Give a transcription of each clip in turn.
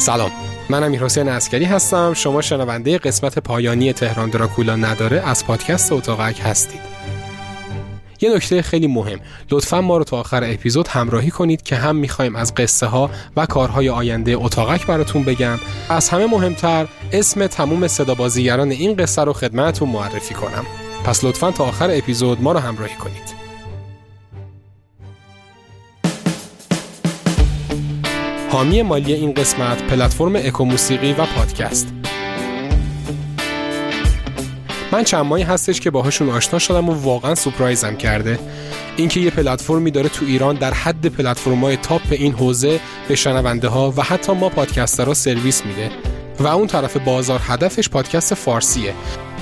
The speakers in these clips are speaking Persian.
سلام. من امیر حسین اسکری هستم. شما شنونده قسمت پایانی تهران دراکولا نداره. از پادکست اتاقک هستید. یه نکته خیلی مهم. لطفا ما رو تا آخر اپیزود همراهی کنید که هم می‌خوایم از قصه ها و کارهای آینده اتاقک براتون بگم. از همه مهمتر اسم تموم صدا بازیگران این قصه رو خدمتتون معرفی کنم. پس لطفا تا آخر اپیزود ما رو همراهی کنید. حامی مالی این قسمت پلتفرم اکوموسیقی و پادکست. من چند ماهی هستش که باهاشون آشنا شدم و واقعا سپرایزم کرده. اینکه یه پلتفرمی داره تو ایران در حد پلتفرم‌های تاپ این حوزه به شنونده ها و حتی ما پادکسترها سرویس میده. و اون طرف بازار هدفش پادکست فارسیه.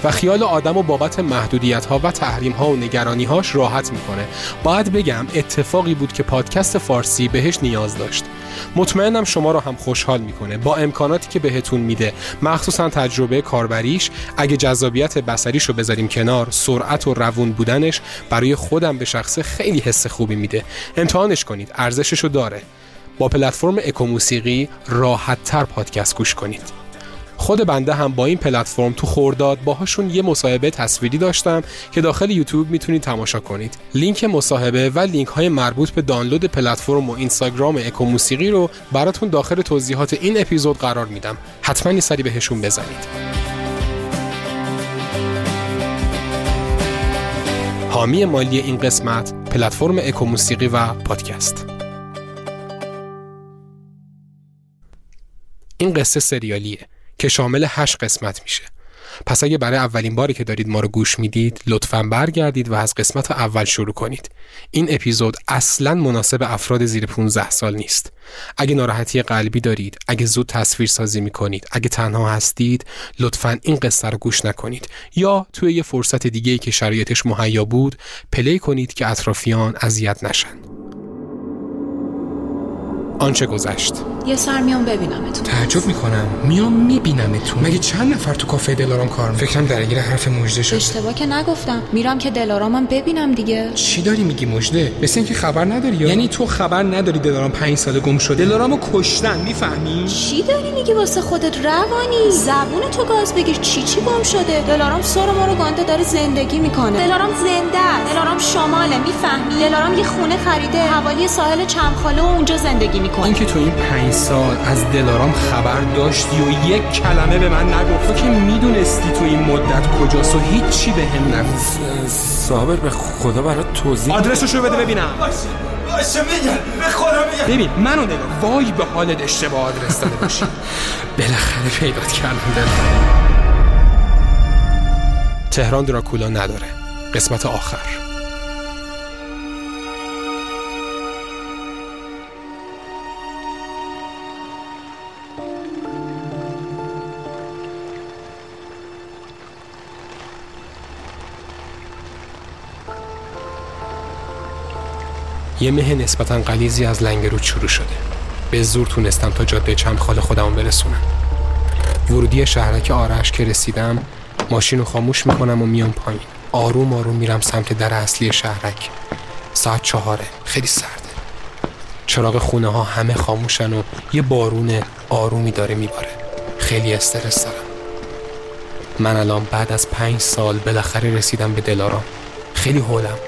و خیال آدم و بابت محدودیت ها و تحریم ها و نگرانی هاش راحت می‌کنه. باید بگم اتفاقی بود که پادکست فارسی بهش نیاز داشت. مطمئنم شما رو هم خوشحال می‌کنه. با امکاناتی که بهتون میده. مخصوصا تجربه کاربریش. اگه جذابیت بسریش رو بذاریم کنار سرعت و روون بودنش برای خودم به شخصه خیلی حس خوبی میده. امتحانش کنید. ارزشش رو داره. با پلتفرم اکوموسیقی راحت تر پادکست گوش کنید. خود بنده هم با این پلتفرم تو خورداد باهاشون یه مصاحبه تصویری داشتم که داخل یوتیوب می‌تونید تماشا کنید. لینک مصاحبه و لینک های مربوط به دانلود پلتفرم و اینستاگرام اکو موسیقی رو براتون داخل توضیحات این اپیزود قرار میدم. حتما یه سری بهشون بزنید. حامی مالی این قسمت پلتفرم اکو موسیقی و پادکست. این قصه سریالیه. که شامل هشت قسمت میشه. پس اگه برای اولین باری که دارید ما رو گوش می‌دید لطفا برگردید و از قسمت اول شروع کنید. این اپیزود اصلا مناسب افراد زیر 15 سال نیست. اگه ناراحتی قلبی دارید اگه زود تصویر سازی می‌کنید اگه تنها هستید لطفا این قصه رو گوش نکنید. یا توی یه فرصت دیگه که شرایطش مهیا بود پلی کنید که اطرافیان اذیت نشن. آنچه گذشت. یه سر میام ببینمتون تعجب می‌کنم. میام میبینمتون مگه چند نفر تو کافه دلارام کار فکرم درگیر حرف مجده شد اشتباه که نگفتم. میرم که دلارامم ببینم دیگه. چی داری میگی مجده مثل اینکه خبر نداری یعنی تو خبر نداری دلارام پنج سال گم شده؟ دلارامو کشتن می‌فهمی؟ چی داری میگی واسه خودت روانی؟ زبون تو گاز بگیر. چی چی گم شده؟ دلارام سر ما رو گانده داره زندگی می‌کنه. دلارام زنده است. دلارام شماله می‌فهمی؟ دلارام یه خونه خریده. حوالی ساحل چمخاله و اونجا زندگی می‌کنه اینکه تو این پنج سال از دلارام خبر داشتی و یک کلمه به من نگفت تو که می‌دونستی تو این مدت کجاست و هیچی به هم نگفت. صابر به خدا برات توضیح آدرسشو بده ببینم. باشه باشه به خدا میگن ببین منو نگاه وای به حالت اشتباه آدرس داده باشی. بالاخره پیدات کردم دلارام تهران دراکولا نداره. قسمت آخر. یه مه نسبتا قلیزی از لنگرود شروع شده. به زور تونستم تا جاده چمخال خودمون برسونم. ورودی شهرک آرش که رسیدم ماشین رو خاموش می‌کنم و میام پایین. آروم آروم میرم سمت در اصلی شهرک. ساعت چهاره. خیلی سرده. چراغ خونه ها همه خاموشن و یه بارون آرومی داره میباره. خیلی استرس دارم. من الان بعد از پنج سال بالاخره رسیدم به دلارام. خیلی هولم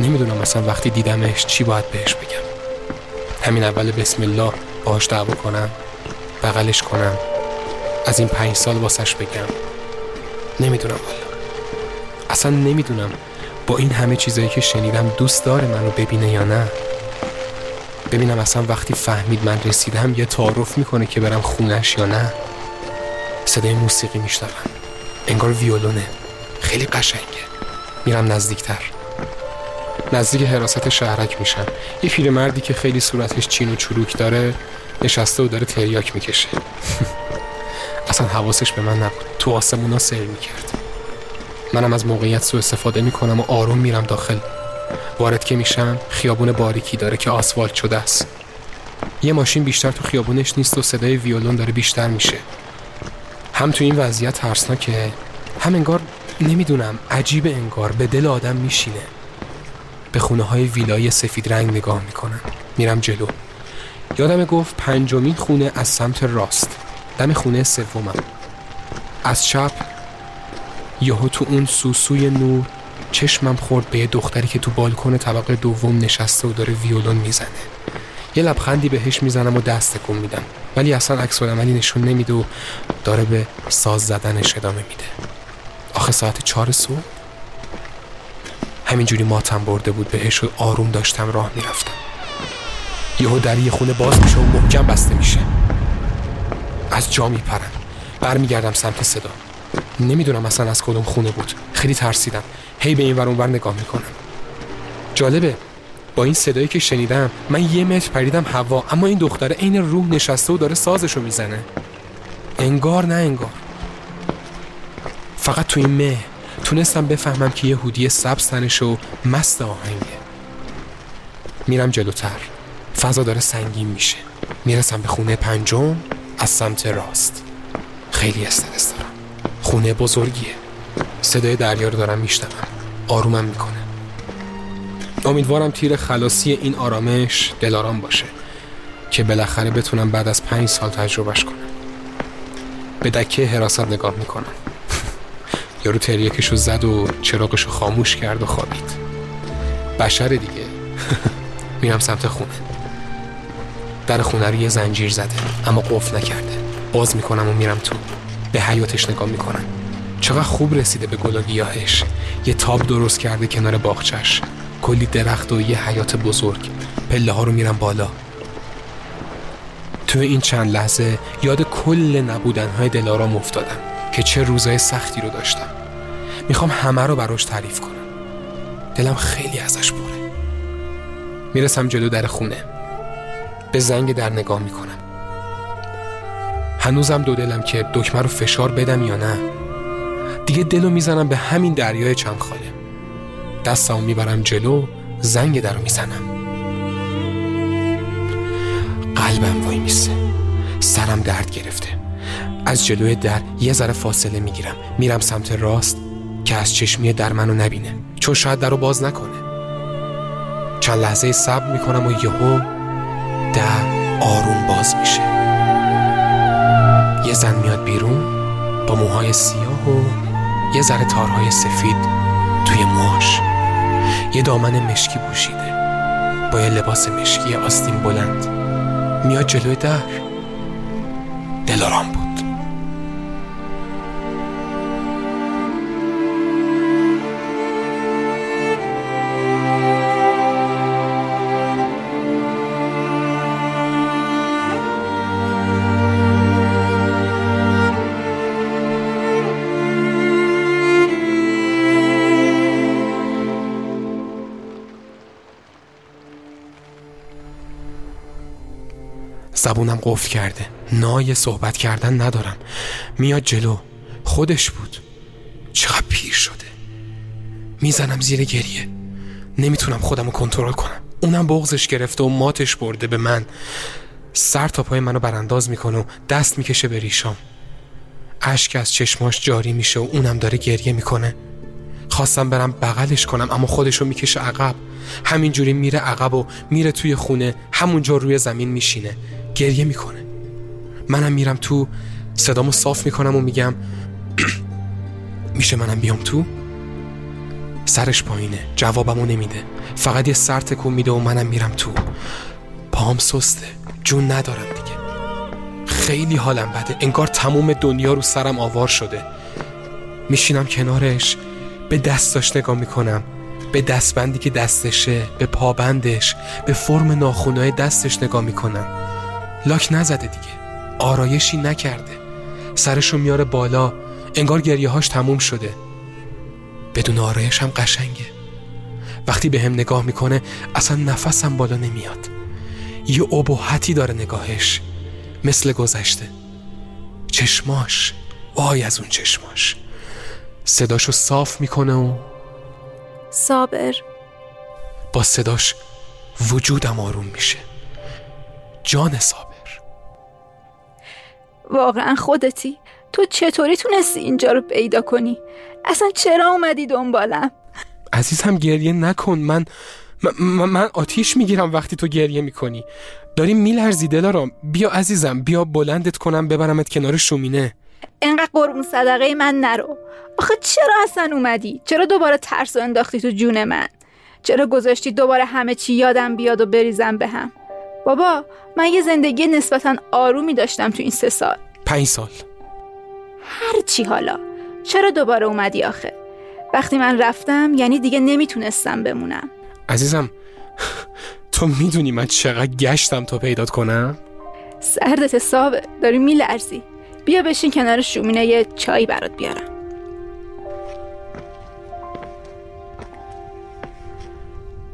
نمی‌دونم مثلا وقتی دیدمش چی باید بهش بگم. همین اول بسم الله باهاش دعوا کنم بغلش کنم از این پنج سال واسش بگم. نمی‌دونم والا. اصلا نمی‌دونم با این همه چیزایی که شنیدم دوست داره منو ببینه یا نه. ببینم اصلا وقتی فهمید من رسیدم یه تعارف می‌کنه که برم خونش یا نه. صدای موسیقی میشنوم. انگار ویولونه. خیلی قشنگه. میرم نزدیکتر. نزدیک حراست شهرک میشم یه پیرمردی که خیلی صورتش چین و چروک داره نشسته و داره تریاک می‌کشه. اصلا حواسش به من نبود. تو آسمونا سیر می‌کرد. منم از موقعیت سو استفاده می‌کنم و آروم میرم داخل. وارد که میشم خیابون باریکی داره که آسفالت شده است. یه ماشین بیشتر تو خیابونش نیست و صدای ویولون داره بیشتر میشه. هم تو این وضعیت ترسناکه هم انگار نمی‌دونم عجیب انگار به دل آدم میشینه. به خونه های ویلای سفید رنگ نگاه می‌کنم میرم جلو. یادم گفت پنجمین خونه از سمت راست. دم خونه سومم. از چپ یهو تو اون سوسوی نور چشمم خورد به یه دختری که تو بالکن طبقه دوم نشسته و داره ویولون می‌زنه. یه لبخندی بهش می‌زنم و دست کن میدم. ولی اصلا عکس عملی نشون نمیده و داره به ساز زدنش ادامه میده. آخه ساعت چهار صبح؟ همینجوری ماتم برده بود بهش و آروم داشتم راه می‌رفتم. یهو در یه خونه باز میشه و محکم بسته میشه. از جا میپرم. برمیگردم سمت صدا. نمی‌دونم اصلا از کدوم خونه بود. خیلی ترسیدم. هی به این ور اونور نگاه می‌کنم. جالبه با این صدایی که شنیدم من یه متر پریدم هوا اما این دختره عین روح نشسته و داره سازشو می‌زنه. انگار نه انگار. فقط تو این مه. تونستم بفهمم که یه هودی سبز تنش و مست آهنگه. میرم جلوتر. فضا داره سنگین میشه. می‌رسم به خونه پنجم از سمت راست. خیلی استرس دارم. خونه بزرگیه. صدای دریا رو دارم میشنوم. آرومم می‌کنه. امیدوارم تیر خلاصی این آرامش دلارام باشه که بالاخره بتونم بعد از پنج سال تجربهش کنم. به دکه حراست نگاه می‌کنم. یارو تریکشو زد و چراغشو خاموش کرد و خوابید. بشر دیگه. میرم سمت خونه. در خونه رو یه زنجیر زده اما قفل نکرده. باز می‌کنم و میرم تو. به حیاتش نگاه می‌کنم. چقدر خوب رسیده به گل گیاهش. یه تاب درست کرده کنار باغچش کلی درخت و یه حیات بزرگ. پله ها رو میرم بالا. تو این چند لحظه یاد کل نبودن های دلارام افتادم که چه روزای سختی رو داشتم. می‌خوام همه رو براش تعریف کنم. دلم خیلی ازش پره می‌رسم جلو در خونه. به زنگ در نگاه می‌کنم. هنوزم دو دلم که دکمه رو فشار بدم یا نه. دیگه دلو می‌زنم به همین دریای چمخاله دستمو می‌برم جلو زنگ در رو می‌زنم. قلبم وای میسه. سرم درد گرفته. از جلوی در یه ذره فاصله می‌گیرم. میرم سمت راست. که از چشمی در منو نبینه. چون شاید در رو باز نکنه. چند لحظه صبر می‌کنم و یهو در آروم باز میشه. یه زن میاد بیرون با موهای سیاه و یه ذره تارهای سفید توی موهاش. یه دامن مشکی پوشیده. با یه لباس مشکی آستین بلند. میاد جلوی در. دلارام بود. زبونم قفل کرده. نای صحبت کردن ندارم. میاد جلو. خودش بود. چقدر پیر شده. می‌زنم زیر گریه. نمی‌تونم خودم رو کنترل کنم. اونم بغزش گرفته و ماتش برده به من. سر تا پای منو برانداز می‌کنه و دست می‌کشه به ریشام. اشک از چشماش جاری میشه و اونم داره گریه می‌کنه. خواستم برم بغلش کنم اما خودشو می‌کشه عقب. همینجوری میره عقب و میره توی خونه. همونجا روی زمین میشینه. گریه می‌کنه. منم میرم تو صدامو صاف می‌کنم و میگم میشه منم بیام تو؟ سرش پایینه جوابمو نمیده. فقط یه سر تکون میده و منم میرم تو. پام سسته جون ندارم دیگه. خیلی حالم بده انگار تموم دنیا رو سرم آوار شده. میشینم کنارش به دستاش نگاه می‌کنم. به دستبندی که دستشه به پابندش به فرم ناخونای دستش نگاه می‌کنم. لاک نزده دیگه. آرایشی نکرده. سرشو میاره بالا. انگار گریه هاش تموم شده. بدون آرایش هم قشنگه. وقتی به هم نگاه می‌کنه اصلا نفسم بالا نمیاد. یه ابهتی داره نگاهش. مثل گذشته. چشماش. وای از اون چشماش. صداشو صاف می‌کنه و صابر. با صداش وجودم آروم میشه. جان صابر. واقعا خودتی؟ تو چطوری تونستی اینجا رو پیدا کنی؟ اصلا چرا اومدی دنبالم؟ عزیزم گریه نکن. من من, من آتیش می‌گیرم وقتی تو گریه می‌کنی. داری میلرزی دلارام بیا عزیزم بیا بلندت کنم ببرمت کنار شومینه. انقدر قربون صدقه من نرو. آخه چرا اصلا اومدی؟ چرا دوباره ترس و انداختی تو جون من؟ چرا گذاشتی دوباره همه چی یادم بیاد و بریزم به هم بابا من یه زندگی نسبتا آرومی داشتم تو این سه سال. پنج سال. هر چی حالا. چرا دوباره اومدی آخه؟ وقتی من رفتم یعنی دیگه نمی‌تونستم بمونم. عزیزم تو می‌دونی من چقدر گشتم تا پیدات کنم؟ سردت صابه داری میلرزی. بیا بشین کنار شومینه یه چایی برات بیارم.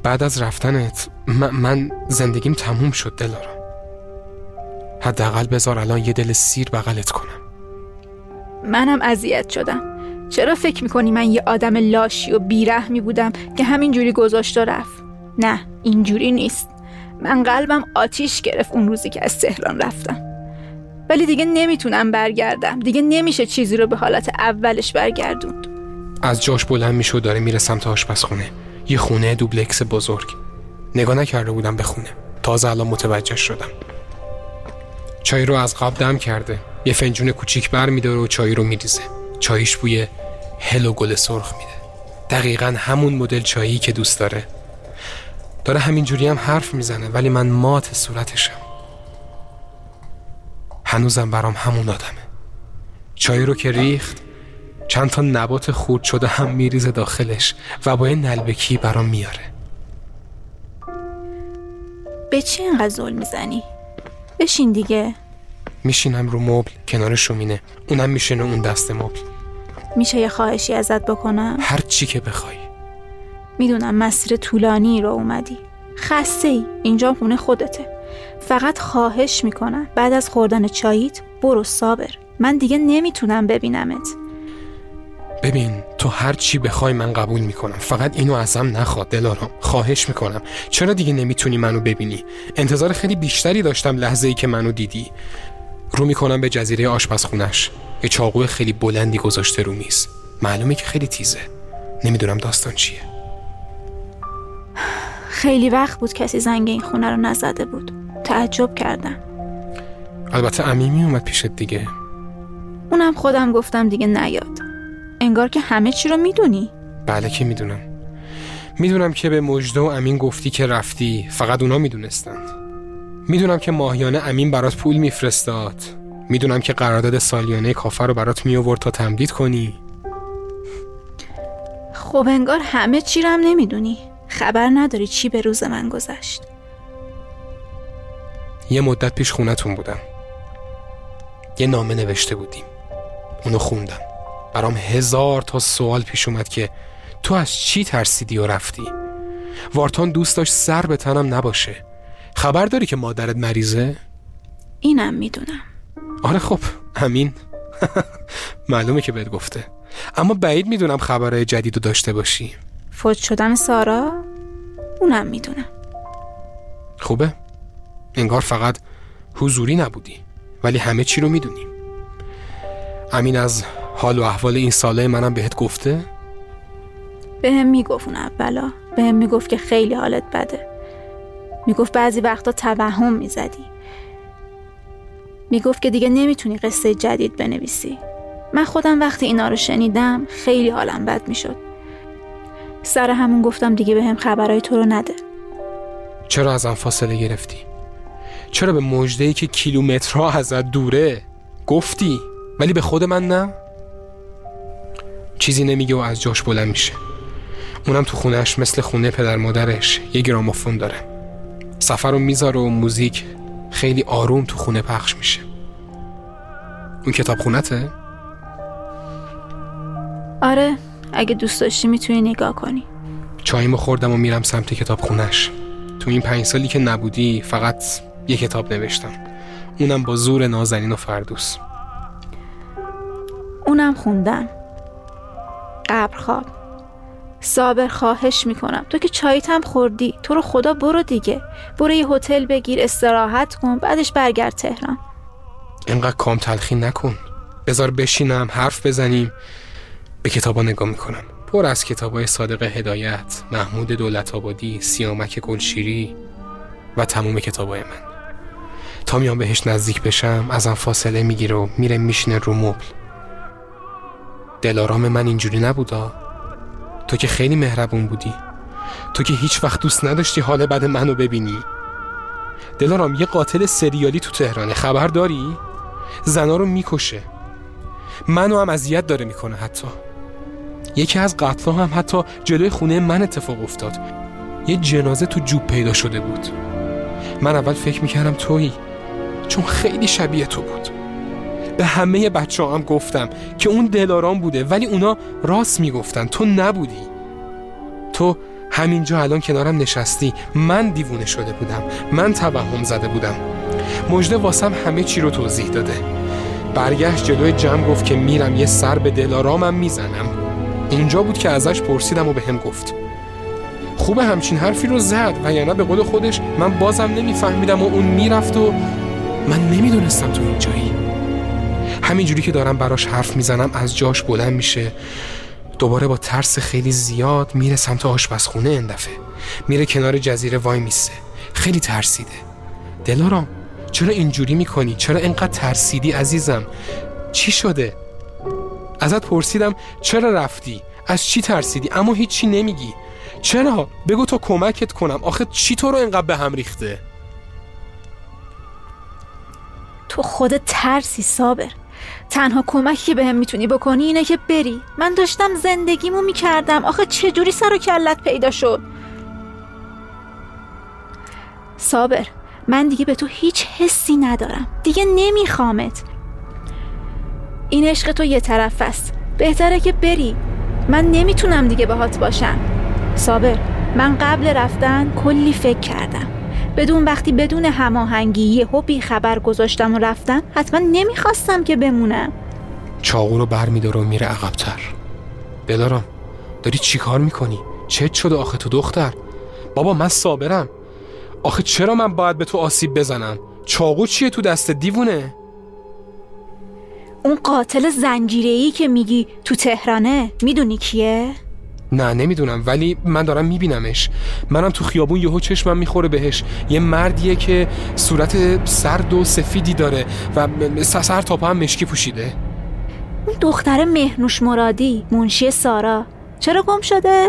بعد از رفتنت من, من زندگیم تموم شد دلارم حداقل بذار الان یه دل سیر بغلت کنم. منم اذیت شدم. چرا فکر می‌کنی من یه آدم لاشی و بیرحمی بودم که همینجوری گذاشت و رفت؟ نه اینجوری نیست. من قلبم آتیش گرفت اون روزی که از تهران رفتم. ولی دیگه نمی‌تونم برگردم. دیگه نمیشه چیزی رو به حالت اولش برگردوند. از جاش بلند میشه و داره میره سمت آشپزخونه. یه خونه دوبلکس بزرگ. نگاه نکرده بودم به خونه. تازه الان متوجه شدم. چای رو از قاب دم کرده. یه فنجون کوچیک بر میداره و چای رو میریزه. چایش بوی هل و گل سرخ میده. دقیقا همون مدل چایی که دوست داره. داره همینجوری هم حرف می‌زنه ولی من مات صورتشم. هنوزم برام همون آدمه. چای رو که ریخت چند تا نبات خورد شده هم میریزه داخلش و با یه نلبکی برام میاره. به چی اینقدر زل می‌زنی؟ بشین دیگه. میشینم رو مبل کنار شومینه اونم میشینه اون دست مبل. میشه یه خواهشی ازت بکنم؟ هر چی که بخوای. می‌دونم مسیر طولانی رو اومدی. خسته ای اینجا خونه خودته. فقط خواهش می‌کنم. بعد از خوردن چاییت برو صابر. من دیگه نمی‌تونم ببینمت. ببین تو هر چی بخوای من قبول می‌کنم. فقط اینو ازم نخواد دلارام. خواهش می‌کنم. چرا دیگه نمی‌تونی منو ببینی؟ انتظار خیلی بیشتری داشتم لحظه ای که منو دیدی. رو می‌کنم به جزیره آشپزخونش یه چاقو خیلی بلندی گذاشته رو میز. معلومه که خیلی تیزه. نمی‌دونم داستان چیه. خیلی وقت بود کسی زنگ این خونه رو نزده بود. تعجب کردم. البته امیمی اومد پیشت دیگه. اونم خودم گفتم دیگه نیاد. انگار که همه چی رو می‌دونی. بله که می‌دونم. می‌دونم که به مجده و امین گفتی که رفتی. فقط اونا می‌دونستند. می‌دونم که ماهیانه امین برات پول میفرستاد. می‌دونم که قرارداد سالیانه کافر رو برات می تا تمدید کنی. خب انگار همه چی رو هم نمی‌دونی. خبر نداری چی به روز من گذشت. یه مدت پیش خونتون بودم. یه نامه نوشته بودیم. اونو خوندم. برام هزار تا سوال پیش اومد که تو از چی ترسیدی و رفتی؟ وارتان دوست داشت سر به تنم نباشه. خبر داری که مادرت مریضه؟ اینم می‌دونم. آره خب همین معلومه که بهت گفته. اما بعید می‌دونم خبرهای جدید رو داشته باشی. فوت شدن سارا؟ اونم می‌دونم. خوبه. انگار فقط حضوری نبودی ولی همه چی رو می‌دونیم امین از حال و احوال این ساله منم بهت گفته؟ به هم می‌گفت اون اولا به هم می‌گفت که خیلی حالت بده. می‌گفت بعضی وقتا توهم می‌زدی. می‌گفت که دیگه نمی‌تونی قصه جدید بنویسی. من خودم وقتی اینا رو شنیدم خیلی حالم بد می‌شد. سر همون گفتم دیگه به هم خبرهای تو رو نده. چرا ازم فاصله گرفتی؟ چرا به مجده که کیلومترها ازت دوره؟ گفتی ولی به خود من نه؟ چیزی نمیگه و از جاش بلند میشه. اونم تو خونش مثل خونه پدر مادرش یه گرامافون داره. سفر رو می‌ذاره و موزیک خیلی آروم تو خونه پخش میشه. اون کتاب خونته؟ آره اگه دوست داشتی می‌تونی نگاه کنی. چایمو خوردم و میرم سمت کتاب خونش تو این پنج سالی که نبودی فقط یه کتاب نوشتم. اونم با زور نازنین و فردوس. اونم خوندم قبر خواب صابر خواهش می‌کنم. تو که چایت هم خوردی تو رو خدا برو دیگه. برو یه هتل بگیر استراحت کن بعدش برگرد تهران. اینقدر کام تلخی نکن. بذار بشینم حرف بزنیم. به کتابا نگاه می‌کنم. پر از کتابای صادق هدایت محمود دولت آبادی سیامک گلشیری و تموم کتابای من. تا میام بهش نزدیک بشم ازم فاصله می‌گیره و میره میشینه رو مبل. دلارام من اینجوری نبودا تو که خیلی مهربون بودی. تو که هیچ وقت دوست نداشتی حال بد منو ببینی. دلارام یه قاتل سریالی تو تهرانه خبر داری؟ زنا رو می‌کشه. منو هم اذیت داره می‌کنه حتی. یکی از قتلا هم حتی جلوی خونه من اتفاق افتاد. یه جنازه تو جوب پیدا شده بود. من اول فکر می‌کردم تویی چون خیلی شبیه تو بود. به همه بچه هم گفتم که اون دلارام بوده ولی اونا راست می‌گفتن. تو نبودی. تو همینجا الان کنارم نشستی. من دیوونه شده بودم. من توهم زده بودم. مجده واسم همه چی رو توضیح داده. برگشت جلوی جمع گفت که میرم یه سر به دلارامم می‌زنم. اونجا بود که ازش پرسیدم و به هم گفت. خوبه همچین حرفی رو زد. و یعنی به قول خودش من بازم نمیفهمیدم و اون می‌رفت و من نمی‌دونستم تو اینجایی همینجوری که دارم براش حرف می‌زنم از جاش بلند میشه دوباره با ترس خیلی زیاد میره سمت آشپزخونه اندفه میره کنار جزیره وای میسه خیلی ترسیده دلارام چرا اینجوری می‌کنی؟ چرا انقدر ترسیدی عزیزم؟ چی شده؟ ازت پرسیدم چرا رفتی؟ از چی ترسیدی؟ اما هیچی نمیگی چرا؟ بگو تا کمکت کنم آخه چی تو رو انقدر به هم ریخته؟ تو خود ترسی صابر تنها کمکی که بهم می‌تونی بکنی اینه که بری. من داشتم زندگیمو می‌کردم. آخه چجوری سر و کلت پیدا شد؟ صابر من دیگه به تو هیچ حسی ندارم. دیگه نمیخوامت. این عشق تو یه طرف است. بهتره که بری. من نمی‌تونم دیگه باهات باشم. صابر من قبل رفتن کلی فکر کردم. بدون وقتی بدون هماهنگی یه بی خبر گذاشتم و رفتم حتما نمی‌خواستم که بمونم چاقو رو بر میداره و میره عقبتر دلارم داری چی کار می‌کنی؟ چه شده آخه تو دختر؟ بابا من صابرم آخه چرا من باید به تو آسیب بزنم؟ چاقو چیه تو دست دیوونه؟ اون قاتل زنجیری که میگی تو تهرانه می‌دونی کیه؟ نه نمی‌دونم ولی من دارم میبینمش منم تو خیابون یهو چشمم می‌خوره بهش یه مردیه که صورت سرد و سفیدی داره و سر تاپا هم مشکی پوشیده اون دختر مهنوش مرادی منشی سارا چرا گم شده؟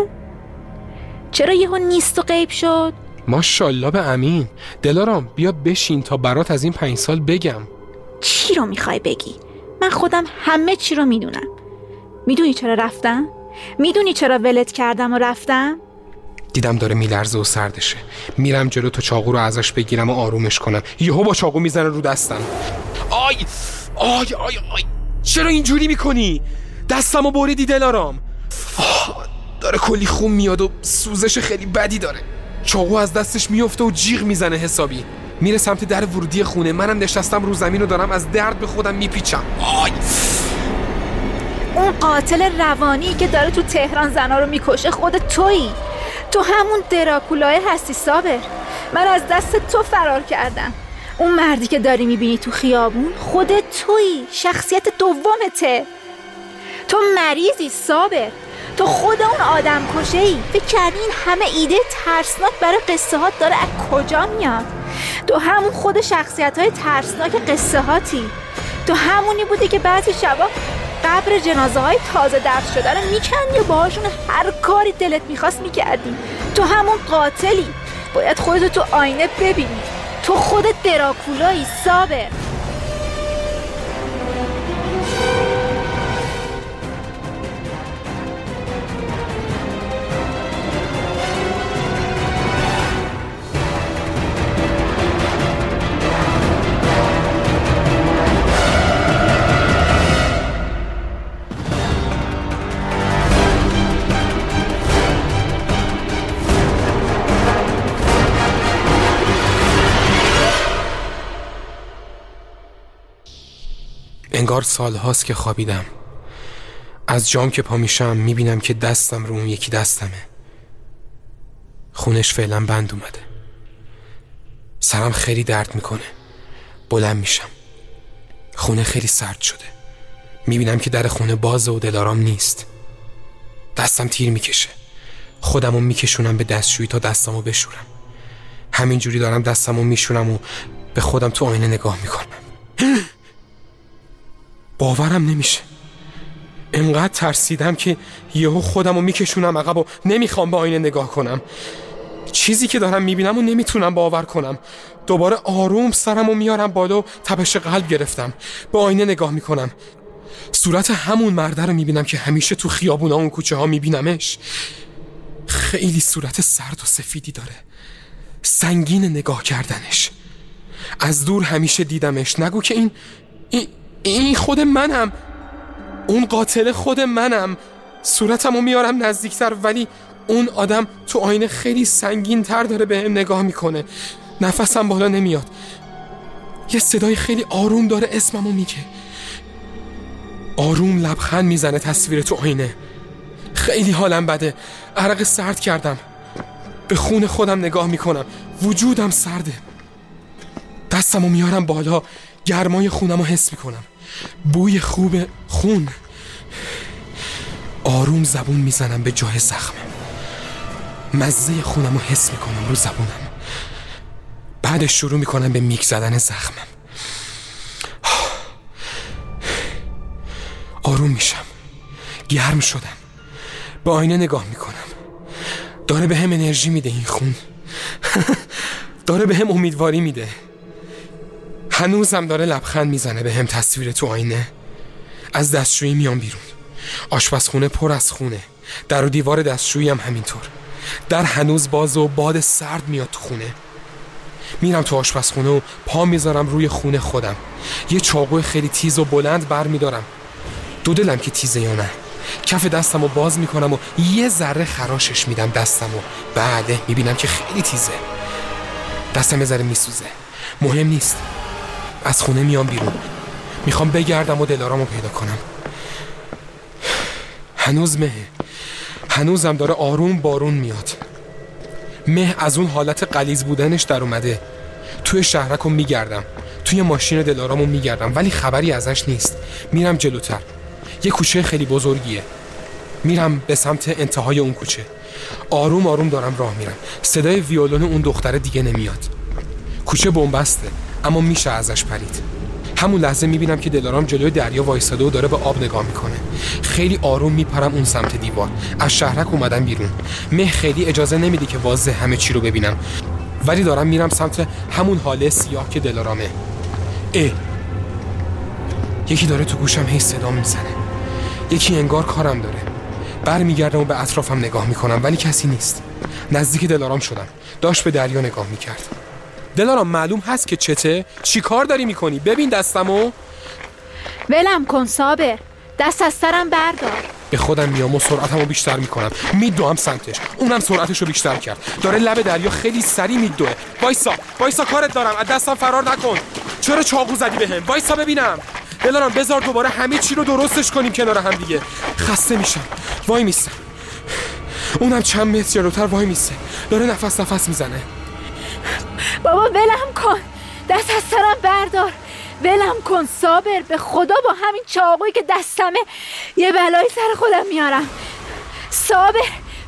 چرا یهو نیست و غیب شد؟ ماشالله به امین دلارام بیا بشین تا برات از این پنج سال بگم چی رو می‌خوای بگی؟ من خودم همه چی رو می‌دونم می‌دونی چرا رفتم؟ می‌دونی چرا ولت کردم و رفتم؟ دیدم داره میلرزه و سردشه. میرم جلو تا چاقو رو ازش بگیرم و آرومش کنم. یهو با چاقو می‌زنه رو دستم. آی! آی! آی! آی! چرا اینجوری می‌کنی؟ دستم و بریدی دلارام داره کلی خون میاد و سوزش خیلی بدی داره. چاقو از دستش میفته و جیغ می‌زنه حسابی. میره سمت در ورودی خونه. منم نشستم رو زمین و دارم از درد به خودم میپیچم. آی! اون قاتل روانی که داره تو تهران زنا رو می‌کشه خود تویی. تو همون دراکولای هستی صابر. من از دست تو فرار کردم. اون مردی که داری می‌بینی تو خیابون خود تویی شخصیت دومته. تو مریضی صابر. تو خود اون آدم کشه ای فکر این همه ایده ترسناک برای قصه هات داره از کجا میاد؟ تو همون خود شخصیت های ترسناک قصه هاتی تو همونی بودی که بعضی شبا قبر جنازه های تازه دفن شده رو میکندی و باهاشون هر کاری دلت می‌خواست می‌کردی. تو همون قاتلی. باید خودتو تو آینه ببینی. تو خودت دراکولایی صابر انگار سالهاست که خوابیدم. از جام که پا میشم می‌بینم که دستم رو اون یکی دستمه. خونش فعلا بند اومده. سرم خیلی درد می‌کنه. بلند میشم. خونه خیلی سرد شده. می‌بینم که در خونه باز و دلارام نیست. دستم تیر می‌کشه. خودمو میکشونم به دستشویی تا دستمو بشورم. همینجوری دارم دستمو میشونم و به خودم تو آینه نگاه می‌کنم. باورم نمیشه. انقدر ترسیدم که یهو خودم رو میکشونم عقب و نمی‌خوام به آینه نگاه کنم. چیزی که دارم می‌بینم و نمی‌تونم باور کنم. دوباره آروم سرم و میارم بالا و تپش قلب گرفتم. به آینه نگاه می‌کنم. صورت همون مرده رو می‌بینم که همیشه تو خیابونا اون کوچه ها میبینمش. خیلی صورت سرد و سفیدی داره. سنگین نگاه کردنش. از دور همیشه دیدمش. نگو که این این, این خود منم. اون قاتل خود منم. صورتمو میارم نزدیکتر ولی اون آدم تو آینه خیلی سنگین تر داره به هم نگاه می‌کنه. نفسم بالا نمیاد. یه صدای خیلی آروم داره اسممو میگه. آروم لبخند می‌زنه تصویر تو آینه. خیلی حالم بده. عرق سرد کردم. به خون خودم نگاه می‌کنم. وجودم سرده. دستمو میارم بالا. گرمای خونم رو حس می‌کنم. بوی خوب خون. آروم زبون می‌زنم به جای زخمم مزه خونم رو حس می‌کنم رو زبونم. بعدش شروع می‌کنم به میک زدن زخمم آروم میشم. گرم شدم. به آینه نگاه می‌کنم. داره به هم انرژی میده این خون. داره به هم امیدواری میده. هنوزم داره لبخند می‌زنه به هم تصویر تو آینه. از دستشویی میام بیرون. آشپزخونه پر از خونه. در و دیوار دستشویی هم همینطور. در هنوز باز و باد سرد میاد تو خونه. میرم تو آشپزخونه و پا می‌ذارم روی خونه خودم. یه چاقو خیلی تیز و بلند بر میدارم. دو دلم که تیزه یا نه. کف دستم رو باز می‌کنم و یه ذره خراشش میدم دستم و بعده می‌بینم که خیلی تیزه. دستم یه ذره میسوزه. مهم نیست. از خونه میام بیرون. می‌خوام بگردم و دلارامو پیدا کنم. هنوز مه. هنوزم داره آروم بارون میاد. مه از اون حالت قلیز بودنش در اومده. توی شهرکو میگردم. توی ماشین دلارامو میگردم ولی خبری ازش نیست. میرم جلوتر. یه کوچه خیلی بزرگیه. میرم به سمت انتهای اون کوچه. آروم آروم دارم راه میرم. صدای ویولون اون دختره دیگه نمیاد. کوچه بنبسته. اما میشه ازش پرید. همون لحظه می‌بینم که دلارام جلوی دریا وایساده و داره به آب نگاه می‌کنه. خیلی آروم میپرم اون سمت دیوار. از شهرک اومدم بیرون. مه خیلی اجازه نمیده که واضح همه چی رو ببینم. ولی دارم میرم سمت همون حاله سیاه که دلارامه. اه. یکی داره تو گوشم هی صدا می‌زنه. یکی انگار کارم داره. برمیگردم و به اطرافم نگاه می‌کنم ولی کسی نیست. نزدیک دلارام شدم. داشت به دریا نگاه می‌کرد. دلارام معلوم هست که چته؟ چی کار داری می‌کنی؟ ببین دستمو. ولم کن صابر. دست از سرم بردار. به خودم میام و سرعتمو بیشتر می‌کنم. میدوام سمتش. اونم سرعتشو بیشتر کرد. داره لب دریا خیلی سری میدوه وایسا وایسا کارت دارم. از دستم فرار نکن. چرا چاقو زدی بهم؟ وایسا ببینم. دلارم بذار دوباره همه چی رو درستش کنیم کنار هم دیگه. خسته میشم. وای میسه. اونم چند متر جلوتر وای میسه. داره نفس نفس می‌زنه. بابا ولم کن. دست از سرم بردار. ولم کن صابر. به خدا با همین چاقویی که دستمه یه بلایی سر خودم میارم. صابر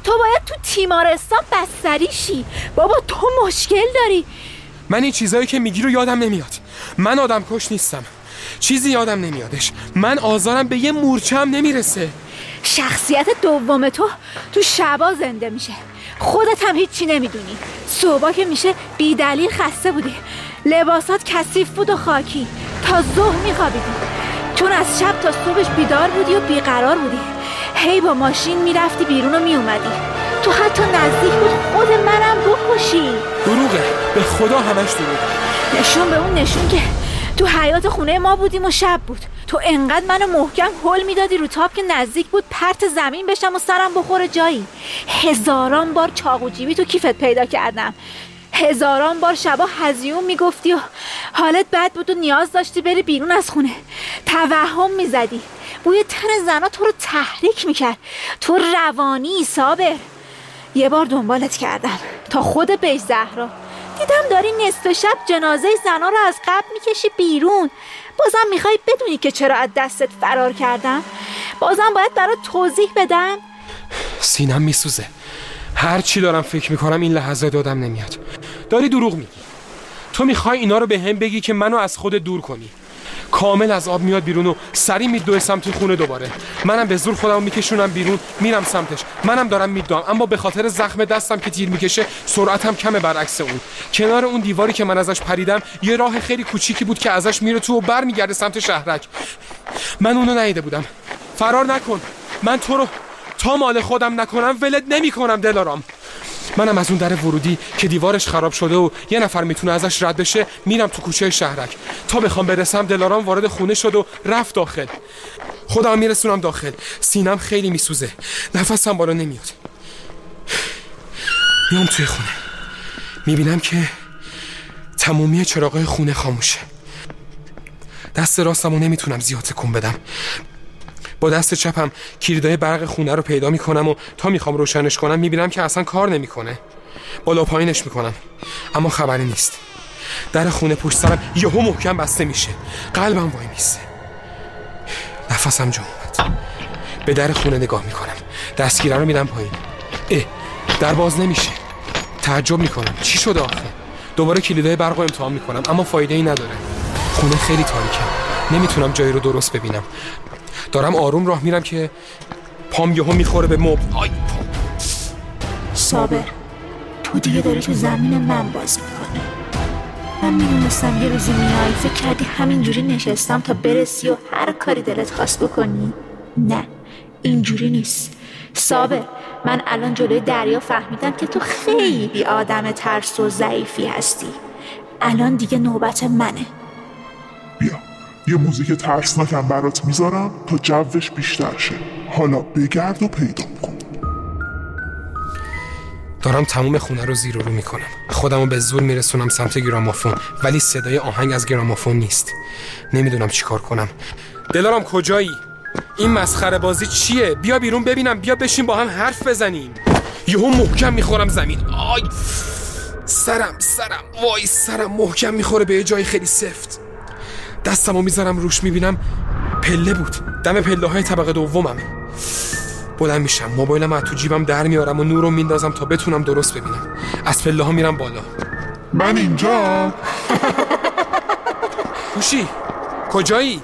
تو باید تو تیمارستان بستری شی. بابا تو مشکل داری. من این چیزایی که میگی رو یادم نمیاد. من آدم کش نیستم. چیزی یادم نمیادش. من آزارم به یه مورچه هم نمی‌رسه. شخصیت دوم تو تو شبا زنده میشه. خودت هم هیچی نمی‌دونی. صبح که میشه بیدلیل خسته بودی. لباسات کثیف بود و خاکی. تا ظهر میخوابیدی. چون از شب تا صبحش بیدار بودی و بیقرار بودی. هی با ماشین می‌رفتی بیرون و میومدی تو حتی نزدیک بود خود منم بکشی. دروغه. به خدا همش دروغه. نشون به اون نشون که تو حیات خونه ما بودیم و شب بود. تو انقدر منو محکم هل می‌دادی رو تاپ که نزدیک بود پرت زمین بشم و سرم بخوره جایی. هزاران بار چاقو جیبی تو کیفت پیدا کردم. هزاران بار شبا هزیون می‌گفتی و حالت بد بود و نیاز داشتی بری بیرون از خونه. توهم می‌زدی. بوی تن زنا تو رو تحریک می‌کرد. تو روانی صابر. یه بار دنبالت کردم. تا خود بیش زهرا. دیدم داری نصف شب جنازه زنا رو از قبل می‌کشی بیرون. بازم می‌خوای بدونی که چرا از دستت فرار کردم؟ بازم باید برات توضیح بدم. سینم میسوزه. هر چی دارم فکر می‌کنم این لحظه دادم نمیاد. داری دروغ میگی. تو می‌خوای اینا رو به هم بگی که منو از خود دور کنی. کامل از آب میاد بیرون و سری میدوه سمت خونه دوباره. منم به زور خودمو میکشونم بیرون میرم سمتش. منم دارم میدوام اما به خاطر زخم دستم که تیر می‌کشه سرعتم کمه برعکس اون. کنار اون دیواری که من ازش پریدم یه راه خیلی کوچیکی بود که ازش میره تو و برمیگرده سمت شهرک. من اونو ندیده بودم. فرار نکن. من تو رو تا مال خودم نکنم ولت نمی‌کنم دلارام. منم از اون در ورودی که دیوارش خراب شده و یه نفر می‌تونه ازش رد بشه میرم تو کوچه شهرک. تا بخوام برسم دلارام وارد خونه شد و رفت داخل. خودم میرسونم داخل. سینم خیلی میسوزه. نفسم بالا نمیاد. میام توی خونه. می‌بینم که تمومی چراغای خونه خاموشه. دست راستمو نمی‌تونم زیاد تکون بدم. دست چپم کلیدای برق خونه رو پیدا می‌کنم و تا می‌خوام روشنش کنم می‌بینم که اصلا کار نمی‌کنه. بالا پایینش می‌کنم. اما خبری نیست. در خونه پشت سرم یهو محکم بسته میشه. قلبم وای میسته. نفسم جا اومد. به در خونه نگاه می‌کنم. دستگیره رو میدم پایین. اه در باز نمیشه. تعجب می‌کنم. چی شده آخه؟ دوباره کلیدای برق رو امتحان می‌کنم اما فایده ای نداره. خونه خیلی تاریکه. نمی‌تونم جایی رو درست ببینم. دارم آروم راه میرم که پام یهو می‌خوره به مبل. آی. پام صابر تو دیگه داری تو زمین من باز می‌کنه من می‌دونستم یه روزی میای فکر کردی همینجوری نشستم تا برسی و هر کاری دلت خواست بکنی. نه اینجوری نیست. صابر من الان جلوی دریا فهمیدم که تو خیلی آدم ترس و ضعیفی هستی. الان دیگه نوبت منه. یه موزیک ترسناکم برات می‌ذارم تا جوش بیشتر شه. حالا بگرد و پیدا کن. دارم تموم خونه رو زیر رو می‌کنم. خودم رو به زور میرسونم سمت گرامافون ولی صدای آهنگ از گرامافون نیست. نمی‌دونم چیکار کنم. دلارم کجایی؟ این مسخره بازی چیه؟ بیا بیرون ببینم. بیا بشین با هم حرف بزنیم. یهو محکم می‌خورم زمین. آی! سرم سرم. وای سرم. محکم می‌خوره به یه جای خیلی سفت. دستمو می‌ذارم روش می‌بینم پله بود. دم پله های طبقه دومم بلند میشم موبایلم از تو جیبم در میارم و نور رو میندازم تا بتونم درست ببینم. از پله ها میرم بالا. من اینجا. کوشی کجایی؟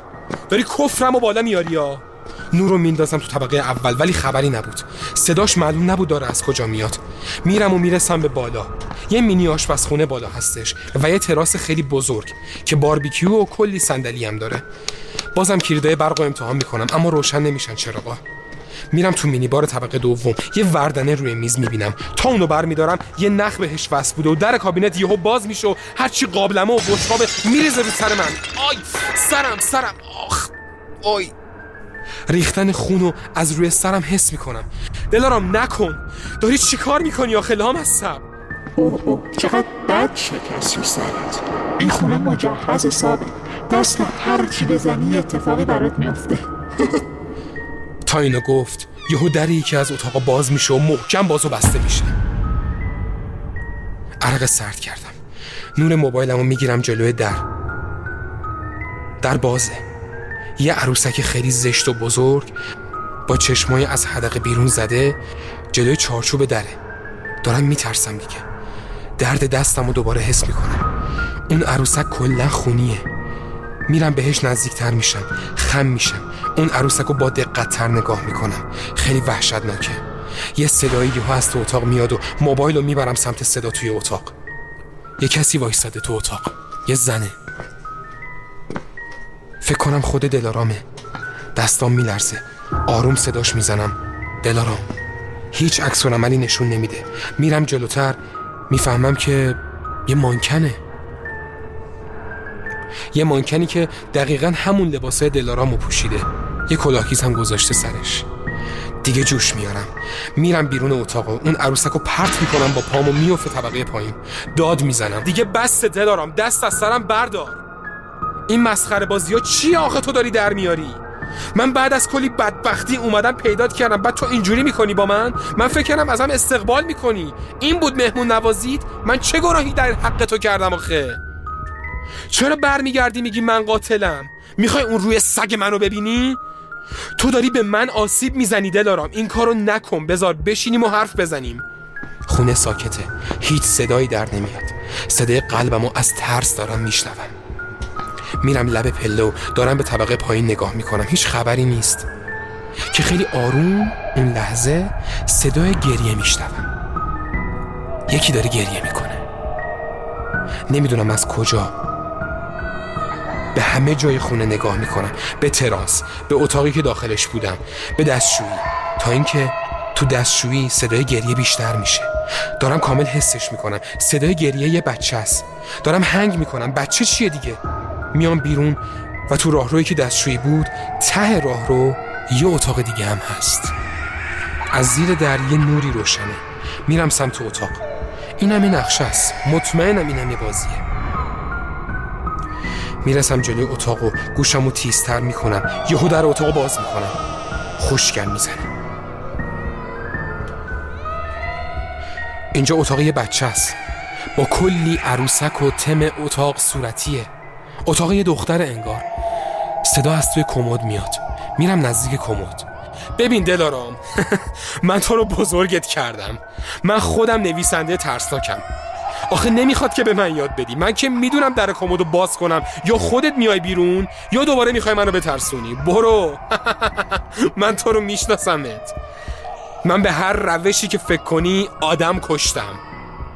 داری کفرم و بالا میاری یا؟ نور رو میندازم تو طبقه اول ولی خبری نبود. صداش معلوم نبود داره از کجا میاد. میرم و می‌رسم به بالا. یه مینی آشپزخونه بالا هستش و یه تراس خیلی بزرگ که باربیکیو و کلی صندلی هم داره. بازم کلیدای برق رو امتحان می‌کنم اما روشن نمیشن چراغا. میرم تو مینی بار طبقه دوم. یه وردنه روی میز می‌بینم. تا اونو بر میدارم یه نخ بهش وصل بوده و در کابینت یهو باز میشه و هرچی قابلمه و بشقابه میریزه رو سر من. آی! سرم سرم. آخ! آی! ریختن خونو از روی سرم حس می‌کنم. دلارم نکن. داری چیکار می‌کنی آخه؟ لام از سب اوه اوه چقدر بد شکستی سرت. این خونه مجهز حسابه. دست هر چی بزنی اتفاقی برات میفته تا اینو گفت یهو در یکی از اتاقا باز میشه و محکم بازو بسته میشه. عرق سرد کردم. نور موبایلمو می‌گیرم جلوی در. در بازه. یه عروسک خیلی زشت و بزرگ با چشمای از حدقه بیرون زده جلوی چارچوب دره. دارم میترسم دیگه. درد دستم رو دوباره حس می‌کنم. اون عروسک کلا خونیه. میرم بهش نزدیکتر میشم. خم میشم. اون عروسک رو با دقت تر نگاه می‌کنم. خیلی وحشتناکه. یه صدایی یهو از تو اتاق میاد و موبایل رو می‌برم سمت صدا توی اتاق. یه کسی وایستاده تو اتاق. یه زنه. فکر کنم خود دلارامه. دستام میلرزه. آروم صداش می‌زنم. دلارام. هیچ عکس عملی نشون نمیده. میرم جلوتر. می‌فهمم که یه مانکنه. یه مانکنی که دقیقا همون لباسای دلارامو پوشیده. یه کلاهگیز هم گذاشته سرش. دیگه جوش میارم. میرم بیرون اتاق و اون عروسک رو پرت می‌کنم با پامو. میفته طبقه پایین. داد می‌زنم. دیگه بس دلارام. دست از سرم بردار. این مسخره بازی ها چی آخه تو داری در میاری؟ من بعد از کلی بدبختی اومدم پیدات کردم. بعد تو اینجوری می‌کنی با من؟ من فکر کردم ازم استقبال می‌کنی. این بود مهمون نوازید من چه گناهی در حق تو کردم آخه؟ چرا برمیگردی میگی من قاتلم؟ می‌خوای اون روی سگ منو ببینی؟ تو داری به من آسیب می‌زنی دلارام. این کارو نکن. بذار بشینیم و حرف بزنیم. خونه ساکته. هیچ صدایی در نمیاد. صدای قلبمو از ترس دارم میشنوم. میرم لب پله و دارم به طبقه پایین نگاه می‌کنم. هیچ خبری نیست. که خیلی آروم اون لحظه صدای گریه میشنوم. یکی داره گریه می‌کنه. نمی‌دونم از کجا. به همه جای خونه نگاه می‌کنم. به تراس به اتاقی که داخلش بودم به دستشویی. تا اینکه تو دستشویی صدای گریه بیشتر میشه. دارم کامل حسش می‌کنم. صدای گریه یه بچه است. دارم هنگ می‌کنم. بچه چیه دیگه؟ میام بیرون و تو راهرویی که دستشویی بود ته راهرو یه اتاق دیگه هم هست. از زیر در یه نوری روشنه. میرم سمت اتاق. این همه نقشه است. مطمئنم این همه بازیه. می‌رسم جلوی اتاق و گوشم رو تیزتر می‌کنم. یهو در اتاق باز می‌کنم. خوشگل می‌زنه. اینجا اتاق یه بچه است. با کلی عروسک و تم اتاق صورتیه. اتاق یه دختر انگار. صدا از توی کمد میاد. میرم نزدیک کمد. ببین دلارام من تو رو بزرگت کردم. من خودم نویسنده ترسناکم. آخه نمی‌خواد که به من یاد بدی. من که می‌دونم در کمدو باز کنم. یا خودت میای بیرون یا دوباره می‌خوای منو بترسونی. برو. من تو رو میشناسمت. من به هر روشی که فکر کنی آدم کشتم.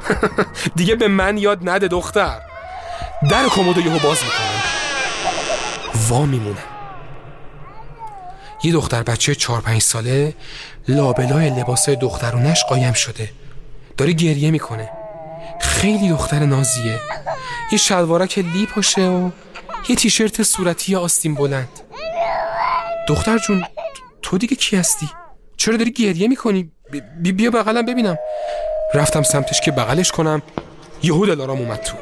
دیگه به من یاد نده دختر. در کمدو یهو باز می‌کنم. وا میمونم یه دختر بچه چهار پنج ساله لابلای لباس دخترونش قایم شده. داره گریه می‌کنه. خیلی دختر نازیه. یه شلوارک لی پاشه و یه تیشرت صورتی آستین بلند. دختر جون تو دیگه کی هستی؟ چرا داری گریه می‌کنی؟ بی بیا بغلم ببینم. رفتم سمتش که بغلش کنم. یهو دلارام اومد تو.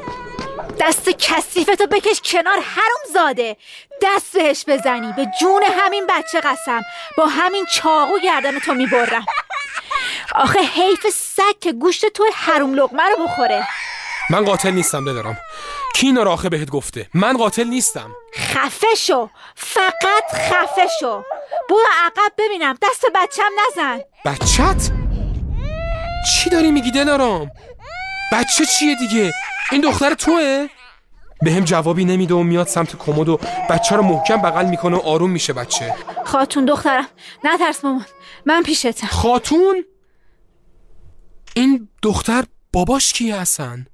دست کثیفتو بکش کنار حروم زاده. دست بهش بزنی. به جون همین بچه قسم. با همین چاقو گردن تو می‌برم. آخه حیف سگ که گوشت تو حروم لقمه رو بخوره. من قاتل نیستم دلارام. کی اینا آخه بهت گفته؟ من قاتل نیستم. خفه شو. فقط خفه شو. برو عقب ببینم. دست بچم نزن. بچت؟ چی داری میگی دلارام؟ بچه چیه دیگه؟ این دختر توه؟ به هم جوابی نمیده و میاد سمت کمد و بچه رو محکم بغل می‌کنه و آروم میشه بچه. خاتون دخترم نترس مامان من پیشتم. خاتون؟ این دختر باباش کیه اصلا؟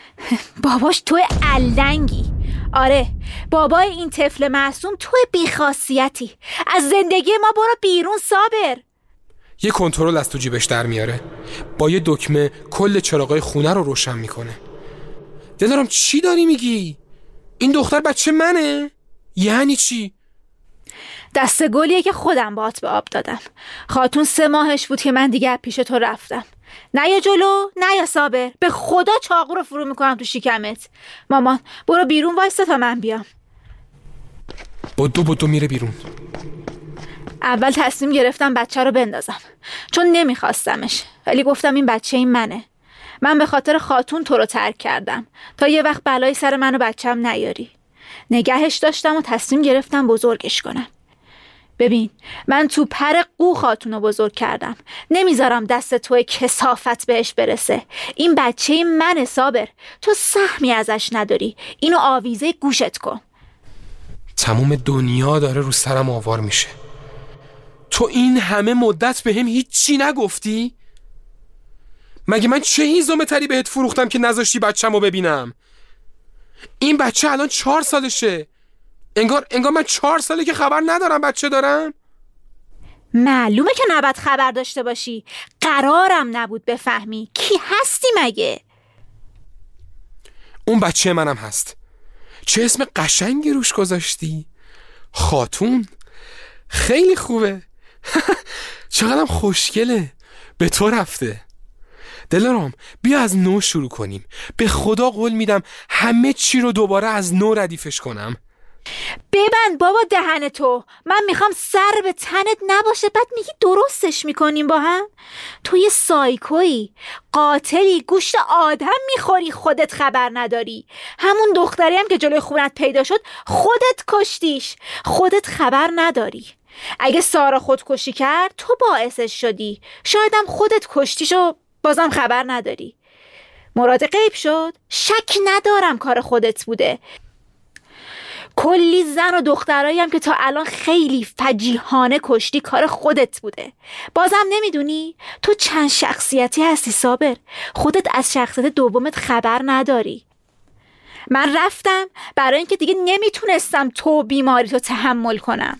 باباش تو علنگی آره بابای این طفل معصوم تو بیخاصیتی. از زندگی ما برو بیرون صابر. یه کنترل از تو جیبش در میاره. با یه دکمه کل چراغای خونه رو روشن می‌کنه. دلارم چی داری میگی؟ این دختر بچه منه؟ یعنی چی؟ دست گلیه که خودم بات به آب دادم. خاتون سه ماهش بود که من دیگه پیش تو رفتم. نه یا جلو نه یا صابر. به خدا چاقو رو فرو می‌کنم تو شکمت. مامان برو بیرون وایستا تا من بیام. بدو بدو میره بیرون. اول تصمیم گرفتم بچه رو بندازم. چون نمیخواستمش. ولی گفتم این بچه این منه. من به خاطر خاتون تو رو ترک کردم. تا یه وقت بلای سر من و بچم نیاری. نگهش داشتم و تصمیم گرفتم بزرگش کنم. ببین من تو پر قو خاتون رو بزرگ کردم. نمی‌ذارم دست تو کسافت بهش برسه. این بچه من صابر. تو سهمی ازش نداری. اینو آویزه گوشت کن. تموم دنیا داره رو سرم آوار میشه. تو این همه مدت به هم هیچی نگفتی؟ مگه من چه هیزم تری بهت فروختم که نذاشتی بچم رو ببینم؟ این بچه الان چهار سالشه. انگار انگار من چهار ساله که خبر ندارم بچه دارم. معلومه که نباید خبر داشته باشی. قرارم نبود بفهمی. کی هستی مگه؟ اون بچه منم هست. چه اسم قشنگی روش گذاشتی. خاتون. خیلی خوبه. چقدرم خوشگله. به تو رفته. دلارام بیا از نو شروع کنیم. به خدا قول میدم همه چی رو دوباره از نو ردیفش کنم. ببند بابا دهن تو. من می‌خوام سر به تنت نباشه. بعد میگی درستش می‌کنیم با هم. تو یه سایکویی قاتلی گوشت آدم می‌خوری خودت خبر نداری. همون دختری هم که جلوی خونت پیدا شد خودت کشتیش. خودت خبر نداری. اگه سارا خودکشی کرد تو باعثش شدی. شایدم خودت کشتیش و بازم خبر نداری. مراد غیب شد. شک ندارم کار خودت بوده. کلی زن و دخترایی هم که تا الان خیلی فجیحانه کشتی کار خودت بوده. بازم نمی‌دونی؟ تو چند شخصیتی هستی صابر؟ خودت از شخصیت دومت خبر نداری. من رفتم برای اینکه دیگه نمی‌تونستم تو بیماری تو تحمل کنم.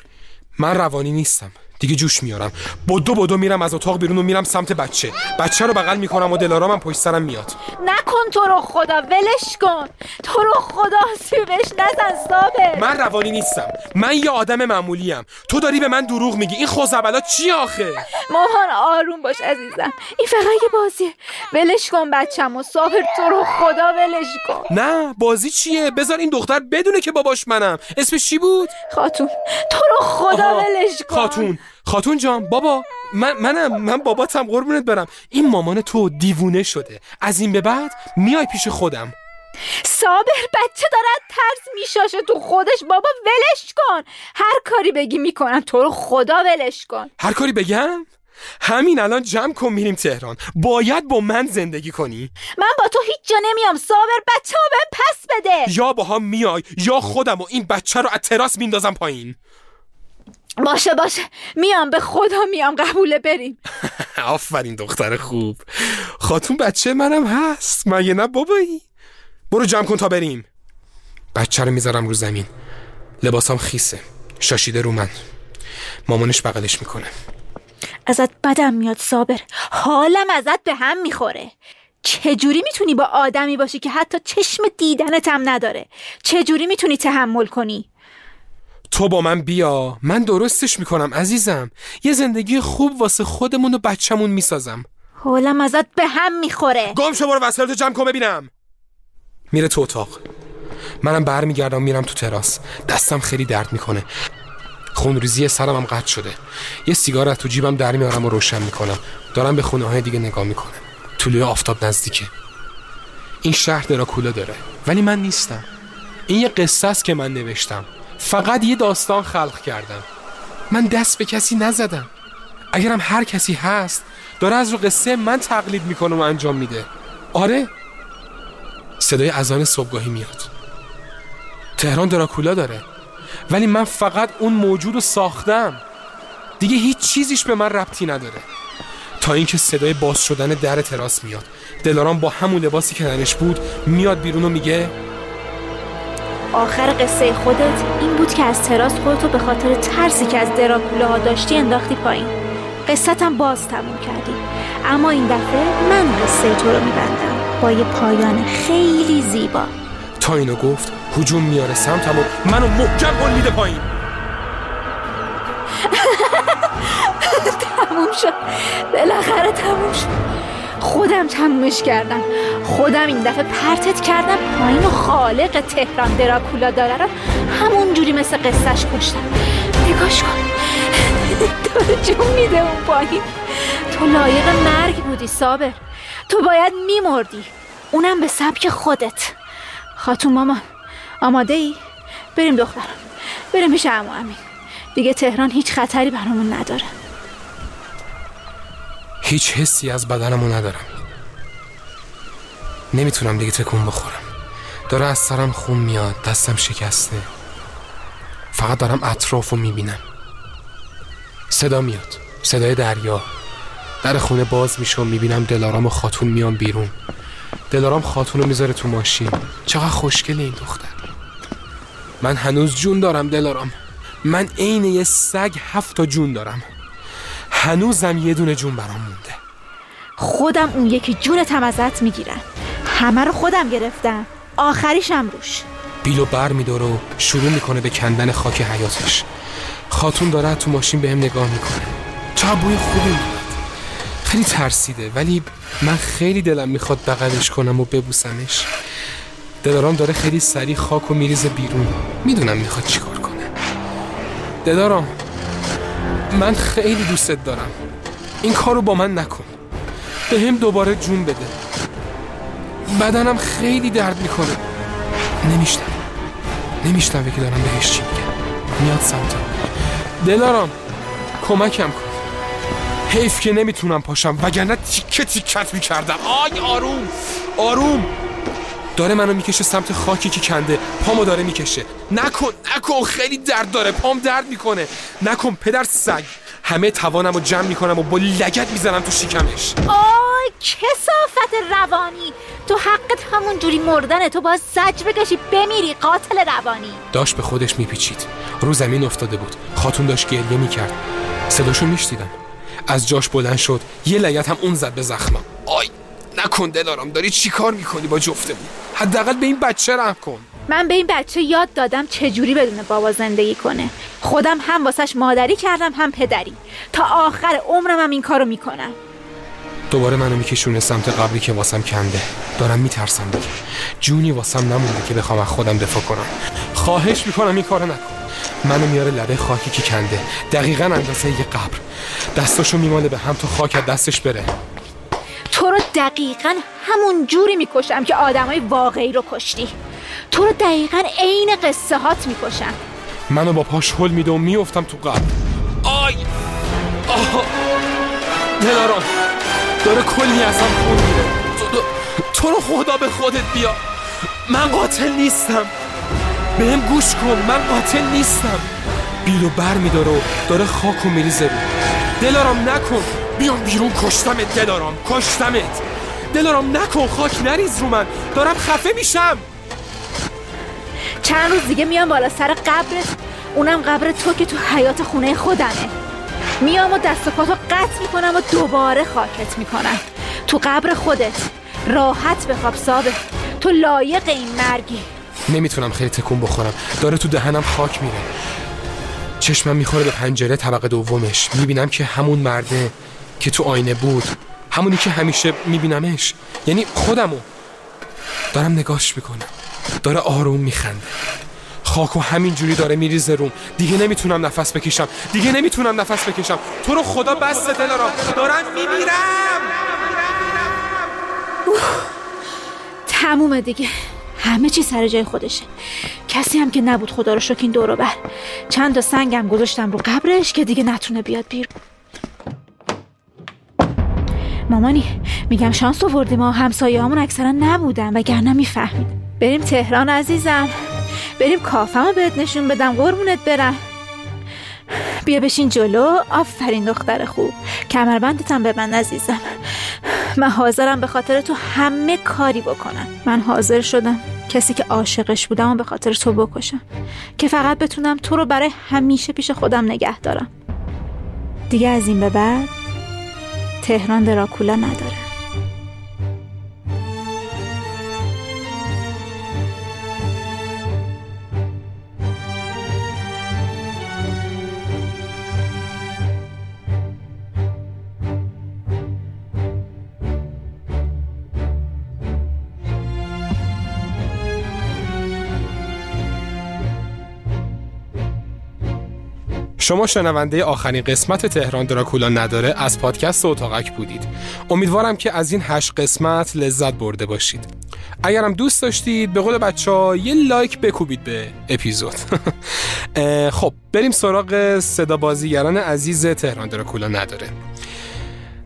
من روانی نیستم. دیگه جوش میارم. بدو بدو میرم از اتاق بیرون و میرم سمت بچه. بچه رو بغل می‌کنم و دلارامم پشت سرم میاد. نکن تو رو خدا ولش کن. تو رو خدا سیبش نزن صابر من روانی نیستم. من یه آدم معمولیم. تو داری به من دروغ میگی. این خوزبلات چی آخه؟ مامان آروم باش عزیزم. این فقط یه بازیه ولش کن بچم و صابر تو رو خدا ولش کن. نه بازی چیه؟ بذار این دختر بدونه که باباش منم. اسمش چی بود؟ خاتون تو رو خدا آها، ولش کن. خاتون. خاتون جان بابا من منم من باباتم قربونت برم. این مامان تو دیوونه شده. از این به بعد میای پیش خودم. صابر بچه داره از ترس میشاشه تو خودش. بابا ولش کن. هر کاری بگی می‌کنم تو رو خدا ولش کن. هر کاری بگم؟ همین الان جمع کن میریم تهران. باید با من زندگی کنی. من با تو هیچ جا نمیام صابر بچه ها بهم پس بده. یا با هم میای یا خودم و این بچه رو از تراس میندازم پایین. باشه باشه. میام به خدا میام. قبوله بریم. آفرین دختر خوب. خاتون بچه منم هست. مگه نه بابایی؟ برو جمع کن تا بریم. بچه رو می‌ذارم رو زمین. لباسام خیسه. شاشیده رو من. مامانش بغلش می‌کنه. ازت بدم میاد صابر. حالم ازت به هم می‌خوره. چجوری می‌تونی با آدمی باشی که حتی چشم دیدنت هم نداره؟ چجوری می‌تونی تحمل کنی؟ تو با من بیا. من درستش می‌کنم عزیزم. یه زندگی خوب واسه خودمون و بچهمون می‌سازم. حالم ازت به هم می‌خوره. گم شو برو وسایلتو جمع کن ببینم. میره تو اتاق. منم برمیگردم میرم تو تراس. دستم خیلی درد می‌کنه. خونریزی سرم هم قطع شده. یه سیگار از تو جیبم در میارم و روشن می‌کنم. دارم به خونه های دیگه نگاه می‌کنم. طلوع آفتاب نزدیکه. این شهر دراکولا داره. ولی من نیستم. این یه قصه است که من نوشتم. فقط یه داستان خلق کردم. من دست به کسی نزدم. اگرم هر کسی هست داره از رو قصه من تقلید می‌کنه و انجام میده. آره؟ صدای اذان صبحگاهی میاد. تهران دراکولا داره. ولی من فقط اون موجود رو ساختم. دیگه هیچ چیزیش به من ربطی نداره. تا اینکه صدای باز شدن در تراس میاد. دلارام با همون لباسی که تنش بود میاد بیرون و میگه آخر قصه خودت این بود که از تراس خودتو به خاطر ترسی که از دراکولاها داشتی انداختی پایین. قصتم باز تموم کردی. اما این دفعه من قصه تو رو میبندم. با یه پایان خیلی زیبا. تا اینو گفت هجوم میاره سمتم و منو محکم هل میده پایین. تموم شد. بالاخره تموم شد. خودم تمومش کردم. خودم این دفعه پرتت کردم پایین و خالق تهران دراکولا داره رو همون جوری مثل قصهش کشتم. نگاش کن. داره جون میده اون پایین. تو لایق مرگ بودی صابر. تو باید میمردی. اونم به سبک خودت. خاتون مامان آماده ای؟ بریم دخترم بریم پیش عمو امین. دیگه تهران هیچ خطری برامون نداره. هیچ حسی از بدنمو ندارم. نمی‌تونم دیگه تکون بخورم. داره از سرم خون میاد دستم شکسته. فقط دارم اطراف رو می‌بینم. صدا میاد صدای دریا. در خونه باز میشه و می‌بینم دلارام و خاتون میان بیرون. دلارام خاتون رو می‌ذاره تو ماشین. چقدر خوشگله این دختر. من هنوز جون دارم دلارام. من عین یه سگ هفت تا جون دارم. هنوزم یه دونه جون برام مونده. خودم اون یکی جونتم ازت می‌گیرم. همه رو خودم گرفتم. آخریشم روش. بیلو بر میداره و شروع می‌کنه به کندن خاک حیاتش خاتون داره تو ماشین بهم نگاه می‌کنه. چه بوی خوبی میاد خیلی ترسیده ولی من خیلی دلم می‌خواد بغلش کنم و ببوسمش. دلارام داره خیلی سریع خاک و میریزه بیرون. می‌دونم می‌خواد چیکار کنه. دلارام. من خیلی دوستت دارم. این کارو با من نکن. به هم دوباره جون بده. بدنم خیلی درد می‌کنه. نمیشتم نمیشتم که دارم بهش چی میگم. میاد سمتم دلارام کمکم کن. حیف که نمی‌تونم پاشم وگرنه تیکه تیکت می‌کردم. آی آروم. آروم. داره منو می‌کشه سمت خاکی که کنده. پامو داره می‌کشه. نکن نکن خیلی درد داره. پام درد می‌کنه. نکن پدر سگ. همه توانم رو جمع می‌کنم و با لگت می‌زنم تو شکمش. آی کسافت روانی. تو حقت همون جوری مردنه تو باز زج بکشی. بمیری قاتل روانی. داشت به خودش میپیچید. رو زمین افتاده بود. خاتون داشت گریه می‌کرد. صداشو میشتیدم از جاش بلند شد. یه لگت هم اون زد به زخمم. آی نکن دلارم داری چی کار می‌کنی با جفتمون؟ حداقل به این بچه رحم کن. من به این بچه یاد دادم چجوری بدون بابا زندگی کنه. خودم هم واسش مادری کردم هم پدری. تا آخر عمرم هم این کارو می‌کنم. دوباره منو میکشونه سمت قبلی که واسم کنده. دارم میترسم دیگه. جونی واسم نمونده که بخوام از خودم دفاع کنم. خواهش می‌کنم این کارو نکن. منو میاره لبه خاکی که کنده. دقیقا اندازه یه قبر. دستاشو میماله به هم تا خاک از دستش بره. تو رو دقیقا همون جوری می‌کشم که آدمای واقعی رو کشتی. تو رو دقیقا عین قصه هات می‌کشم. منو با پاش هل میده و میفتم تو قبر. آی! آه! دلاران داره کلی ازم خون میره تو, تو رو خدا به خودت بیا. من قاتل نیستم. بهم گوش کن من قاتل نیستم. بیلو بر میداره و داره خاک و میریزه رو. دلارام نکن. بیام بیرون کشتمت دلارام کشتمت. دلارام نکن خاک نریز رو من. دارم خفه میشم. چند روز دیگه میام بالا سر قبرت اونم قبر تو که تو حیات خونه خودمه. میام و دست و پاتو قطع می‌کنم و دوباره خاکت می‌کنم. تو قبر خودت. راحت بخواب سابه تو لایق این مرگی. نمی‌تونم خیلی تکون بخورم. داره تو دهنم خاک میره. چشمم می‌خوره به پنجره طبقه دومش. می‌بینم که همون مرده که تو آینه بود. همونی که همیشه میبینمش. یعنی خودمو. دارم نگاش می‌کنم. داره آروم میخنده. خاک و همینجوری داره میریزه روم. دیگه نمی‌تونم نفس بکشم. دیگه نمی‌تونم نفس بکشم. تو رو خدا بس دلارم دارم. میمیرم. تمومه دیگه. همه چی سر جای خودشه. کسی هم که نبود خدا رو شکین دورو بر. چند تا سنگم گذاشتم رو قبرش که دیگه نتونه بیاد بیرون. مامانی میگم شانس آوردیم ما همسایه همون اکثرا نبودن وگرنه می‌فهمید. بریم تهران عزیزم. بریم کافمو بهت نشون بدم. قربونت برم. بیا بشین جلو. آفرین دختر خوب. کمربندتم به من عزیزم. من حاضرم به خاطر تو همه کاری بکنم. من حاضر شدم کسی که عاشقش بودم و به خاطر تو بکشم. که فقط بتونم تو رو برای همیشه پیش خودم نگه دارم. دیگه از این به بعد تهران دراکولا نداره. شما شنونده آخرین قسمت تهران دراکولا نداره از پادکست اتاقک بودید. امیدوارم که از این هشت قسمت لذت برده باشید. اگرم دوست داشتید به قول بچه ها یه لایک بکوبید به اپیزود. خب بریم سراغ صدا بازیگران عزیز تهران دراکولا نداره.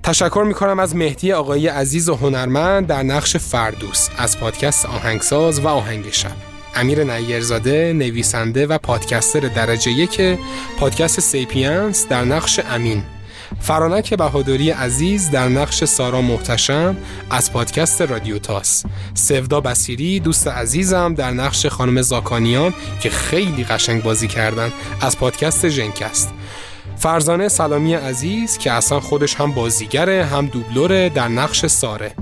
تشکر می‌کنم از مهدی آقای عزیز و هنرمند در نقش فردوس از پادکست آهنگساز و آهنگ شب. امیر نیرزاده نویسنده و پادکستر درجه یک پادکست سیپینس در نقش امین. فرانک بهادری عزیز در نقش سارا محتشم از پادکست رادیو تاس. سفدا بسیری دوست عزیزم در نقش خانم زاکانیان که خیلی قشنگ بازی کردن از پادکست ژنکست. فرزانه سلامی عزیز که اصلا خودش هم بازیگره هم دوبلوره در نقش ساره.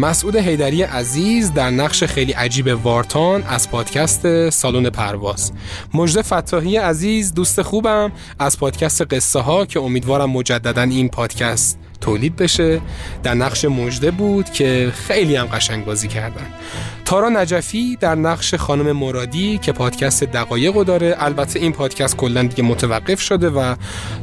مسعود حیدری عزیز در نقش خیلی عجیب وارتان از پادکست سالن پرواز. مجد فتاحی عزیز دوست خوبم از پادکست قصه ها که امیدوارم مجددا این پادکست تولید بشه. در نقش مجده بود که خیلی هم قشنگ بازی کردن. تارا نجفی در نقش خانم مرادی که پادکست دقایق داره. البته این پادکست کلا دیگه متوقف شده و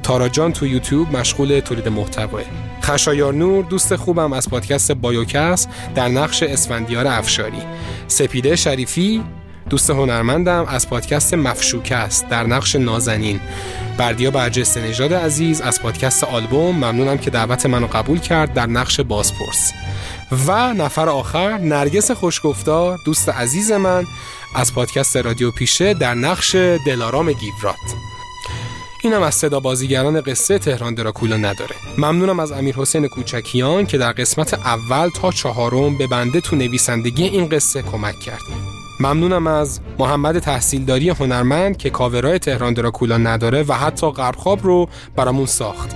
تارا جان تو یوتیوب مشغول تولید محتواه. خشایار نور دوست خوبم از پادکست بایوکس در نقش اسفندیار افشاری. سپیده شریفی دوست هنرمندم از پادکست مفشوکه است در نقش نازنین. بردیا برجسته نژاد عزیز از پادکست آلبوم. ممنونم که دعوت منو قبول کرد در نقش بازپرس. و نفر آخر نرگس خوشگفتار دوست عزیز من از پادکست رادیو پیشه در نقش دلارام گیورات اینم از صدا بازیگران قصه تهران دراکولا نداره. ممنونم از امیر حسین کوچکیان که در قسمت اول تا چهارم به بنده تو نویسندگی این قصه کمک کرد. ممنونم از محمد تحصیلداری هنرمند که کاورای تهران دراکولا نداره و حتی قربخواب رو برامون ساخت.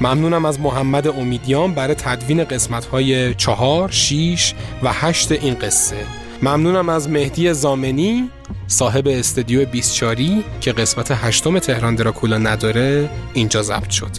ممنونم از محمد امیدیان برای تدوین قسمت های چهار، شیش و هشت این قصه. ممنونم از مهدی زامنی صاحب استدیو 24 که قسمت هشتم تهران دراکولا نداره اینجا ضبط شد.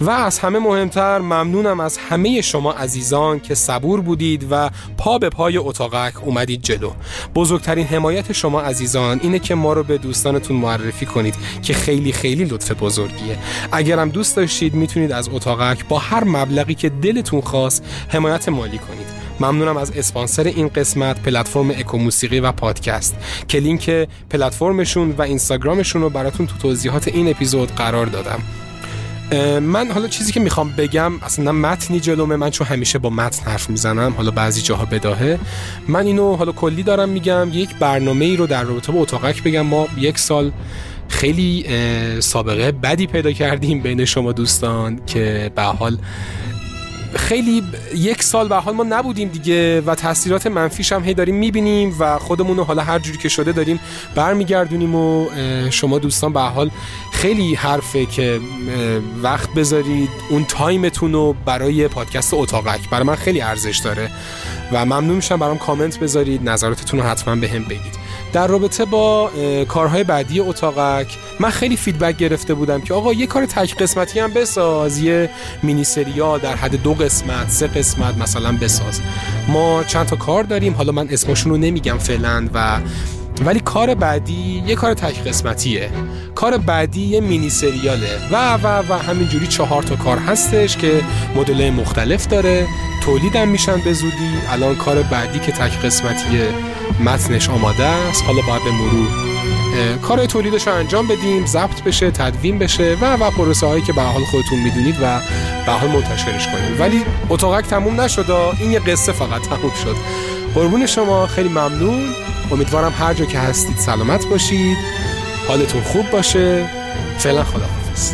و از همه مهمتر ممنونم از همه شما عزیزان که صبور بودید و پا به پای اتاقک اومدید جلو. بزرگترین حمایت شما عزیزان اینه که ما رو به دوستانتون معرفی کنید که خیلی خیلی لطف بزرگیه. اگرم دوست داشتید می‌تونید از اتاقک با هر مبلغی که دلتون خواست حمایت مالی کنید. ممنونم از اسپانسر این قسمت پلتفرم اکو موسیقی و پادکست که لینک پلتفرمشون و اینستاگرامشون رو براتون تو توضیحات این اپیزود قرار دادم. من حالا چیزی که می‌خوام بگم اصلا متنی جلومه من چون همیشه با متن حرف می‌زنم حالا بعضی جاها بداهه. من اینو حالا کلی دارم میگم یک برنامه ای رو در رابطه با اتاقک بگم. ما یک سال خیلی سابقه بدی پیدا کردیم بین شما دوستان که به حال خیلی یک سال به حال ما نبودیم دیگه و تاثیرات منفیش هم هی داریم می‌بینیم و خودمون رو حالا هر جوری که شده داریم برمیگردونیم و شما دوستان به حال خیلی حرفه که وقت بذارید اون تایمتون رو برای پادکست اتاقک برای من خیلی ارزش داره و ممنون میشم برام کامنت بذارید نظراتتون رو حتما به هم بگید. در رابطه با کارهای بعدی اتاقک من خیلی فیدبک گرفته بودم که آقا یه کار تک قسمتی هم بساز یه مینی سریال در حد دو قسمت سه قسمت مثلا بساز. ما چند تا کار داریم حالا من اسمشون رو نمیگم فعلا و ولی کار بعدی یه کار تک قسمتیه. کار بعدی یه مینی سریاله. و و و همینجوری چهار تا کار هستش که مدل مختلف داره. تولیدم میشن به زودی. الان کار بعدی که تک قسمتیه متنش آماده است. حالا باید به مرور کار تولیدش رو انجام بدیم. ضبط بشه تدوین بشه و و پروسه هایی که به حال خودتون می‌دونید و به حال منتشرش کنیم. ولی اتاقک تموم نشد این یه قصه فقط تموم شد. قربون شما. خیلی ممنون. امیدوارم هر جا که هستید سلامت باشید. حالتون خوب باشه. فعلا خداحافظ.